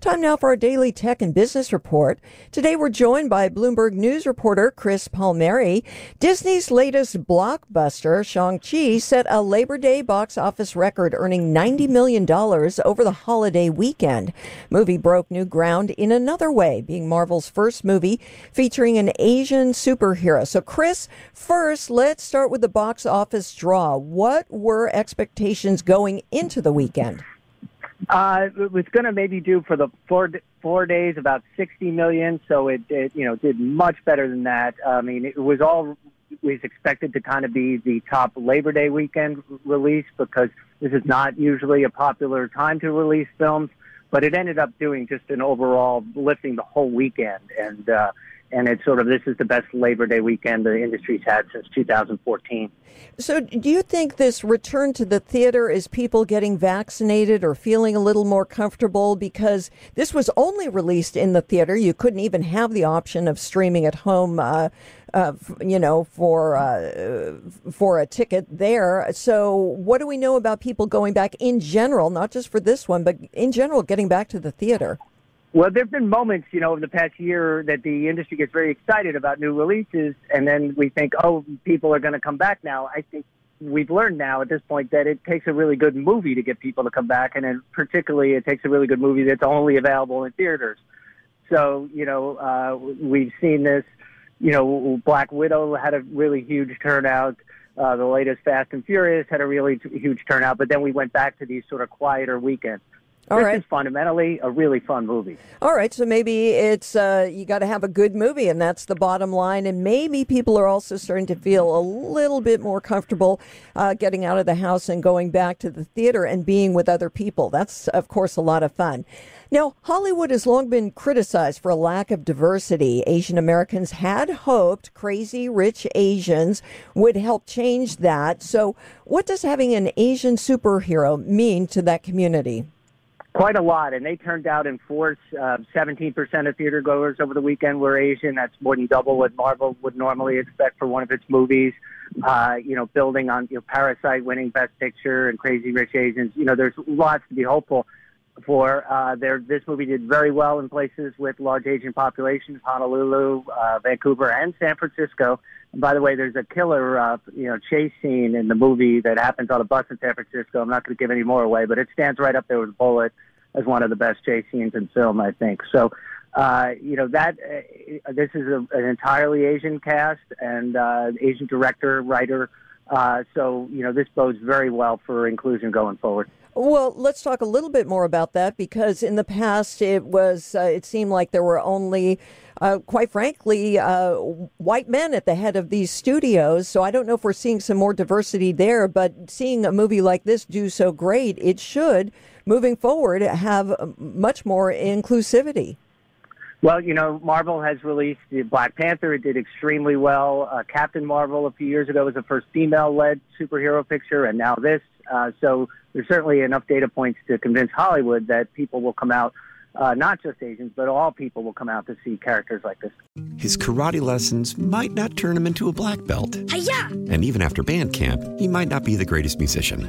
Time now for our daily tech and business report. Today we're joined by Bloomberg News reporter Chris Palmeri. Disney's latest blockbuster, Shang-Chi, set a Labor Day box office record, earning $90 million over the holiday weekend. Movie broke new ground in another way, being Marvel's first movie featuring an Asian superhero. So, Chris, first, let's start with the box office draw. What were expectations going into the weekend? Uh, it was going to maybe do for the four four days about sixty million, so it, it you know did much better than that. I mean, it was all it was expected to kind of be the top Labor Day weekend release because this is not usually a popular time to release films, but it ended up doing just an overall lifting the whole weekend, and uh, and it's sort of this is the best Labor Day weekend the industry's had since 2014. So, do you think this return to the theater is people getting vaccinated or feeling a little more comfortable? Because this was only released in the theater. You couldn't even have the option of streaming at home, uh, uh, you know, for uh, for a ticket there. So, what do we know about people going back in general, not just for this one, but in general, getting back to the theater? Well, there have been moments, you know, over the past year that the industry gets very excited about new releases, and then we think, oh, people are going to come back now. I think we've learned now at this point that it takes a really good movie to get people to come back, and then particularly it takes a really good movie that's only available in theaters. So, you know, uh, we've seen this. You know, Black Widow had a really huge turnout. Uh, the latest Fast and Furious had a really t- huge turnout, but then we went back to these sort of quieter weekends. All this right. is fundamentally a really fun movie. All right, so maybe it's uh, you got to have a good movie, and that's the bottom line. And maybe people are also starting to feel a little bit more comfortable uh, getting out of the house and going back to the theater and being with other people. That's, of course, a lot of fun. Now, Hollywood has long been criticized for a lack of diversity. Asian Americans had hoped Crazy Rich Asians would help change that. So, what does having an Asian superhero mean to that community? Quite a lot, and they turned out in force. Uh, 17% of theater goers over the weekend were Asian. That's more than double what Marvel would normally expect for one of its movies. Uh, you know, building on you know, Parasite winning Best Picture and Crazy Rich Asians. You know, there's lots to be hopeful for. Uh, there, this movie did very well in places with large Asian populations: Honolulu, uh, Vancouver, and San Francisco. And by the way, there's a killer, uh, you know, chase scene in the movie that happens on a bus in San Francisco. I'm not going to give any more away, but it stands right up there with Bullitt as one of the best chase scenes in film, I think. So, uh, you know, that uh, this is a, an entirely Asian cast and uh, Asian director, writer. Uh, so, you know, this bodes very well for inclusion going forward. Well, let's talk a little bit more about that because in the past it was uh, it seemed like there were only, uh, quite frankly, uh, white men at the head of these studios. So I don't know if we're seeing some more diversity there, but seeing a movie like this do so great, it should, moving forward, have uh, much more inclusivity. Well, you know, Marvel has released the Black Panther. It did extremely well. Uh, Captain Marvel a few years ago was the first female-led superhero picture, and now this. Uh, so there's certainly enough data points to convince Hollywood that people will come out, uh, not just Asians, but all people will come out to see characters like this. His karate lessons might not turn him into a black belt. Hi-ya! And even after band camp, he might not be the greatest musician.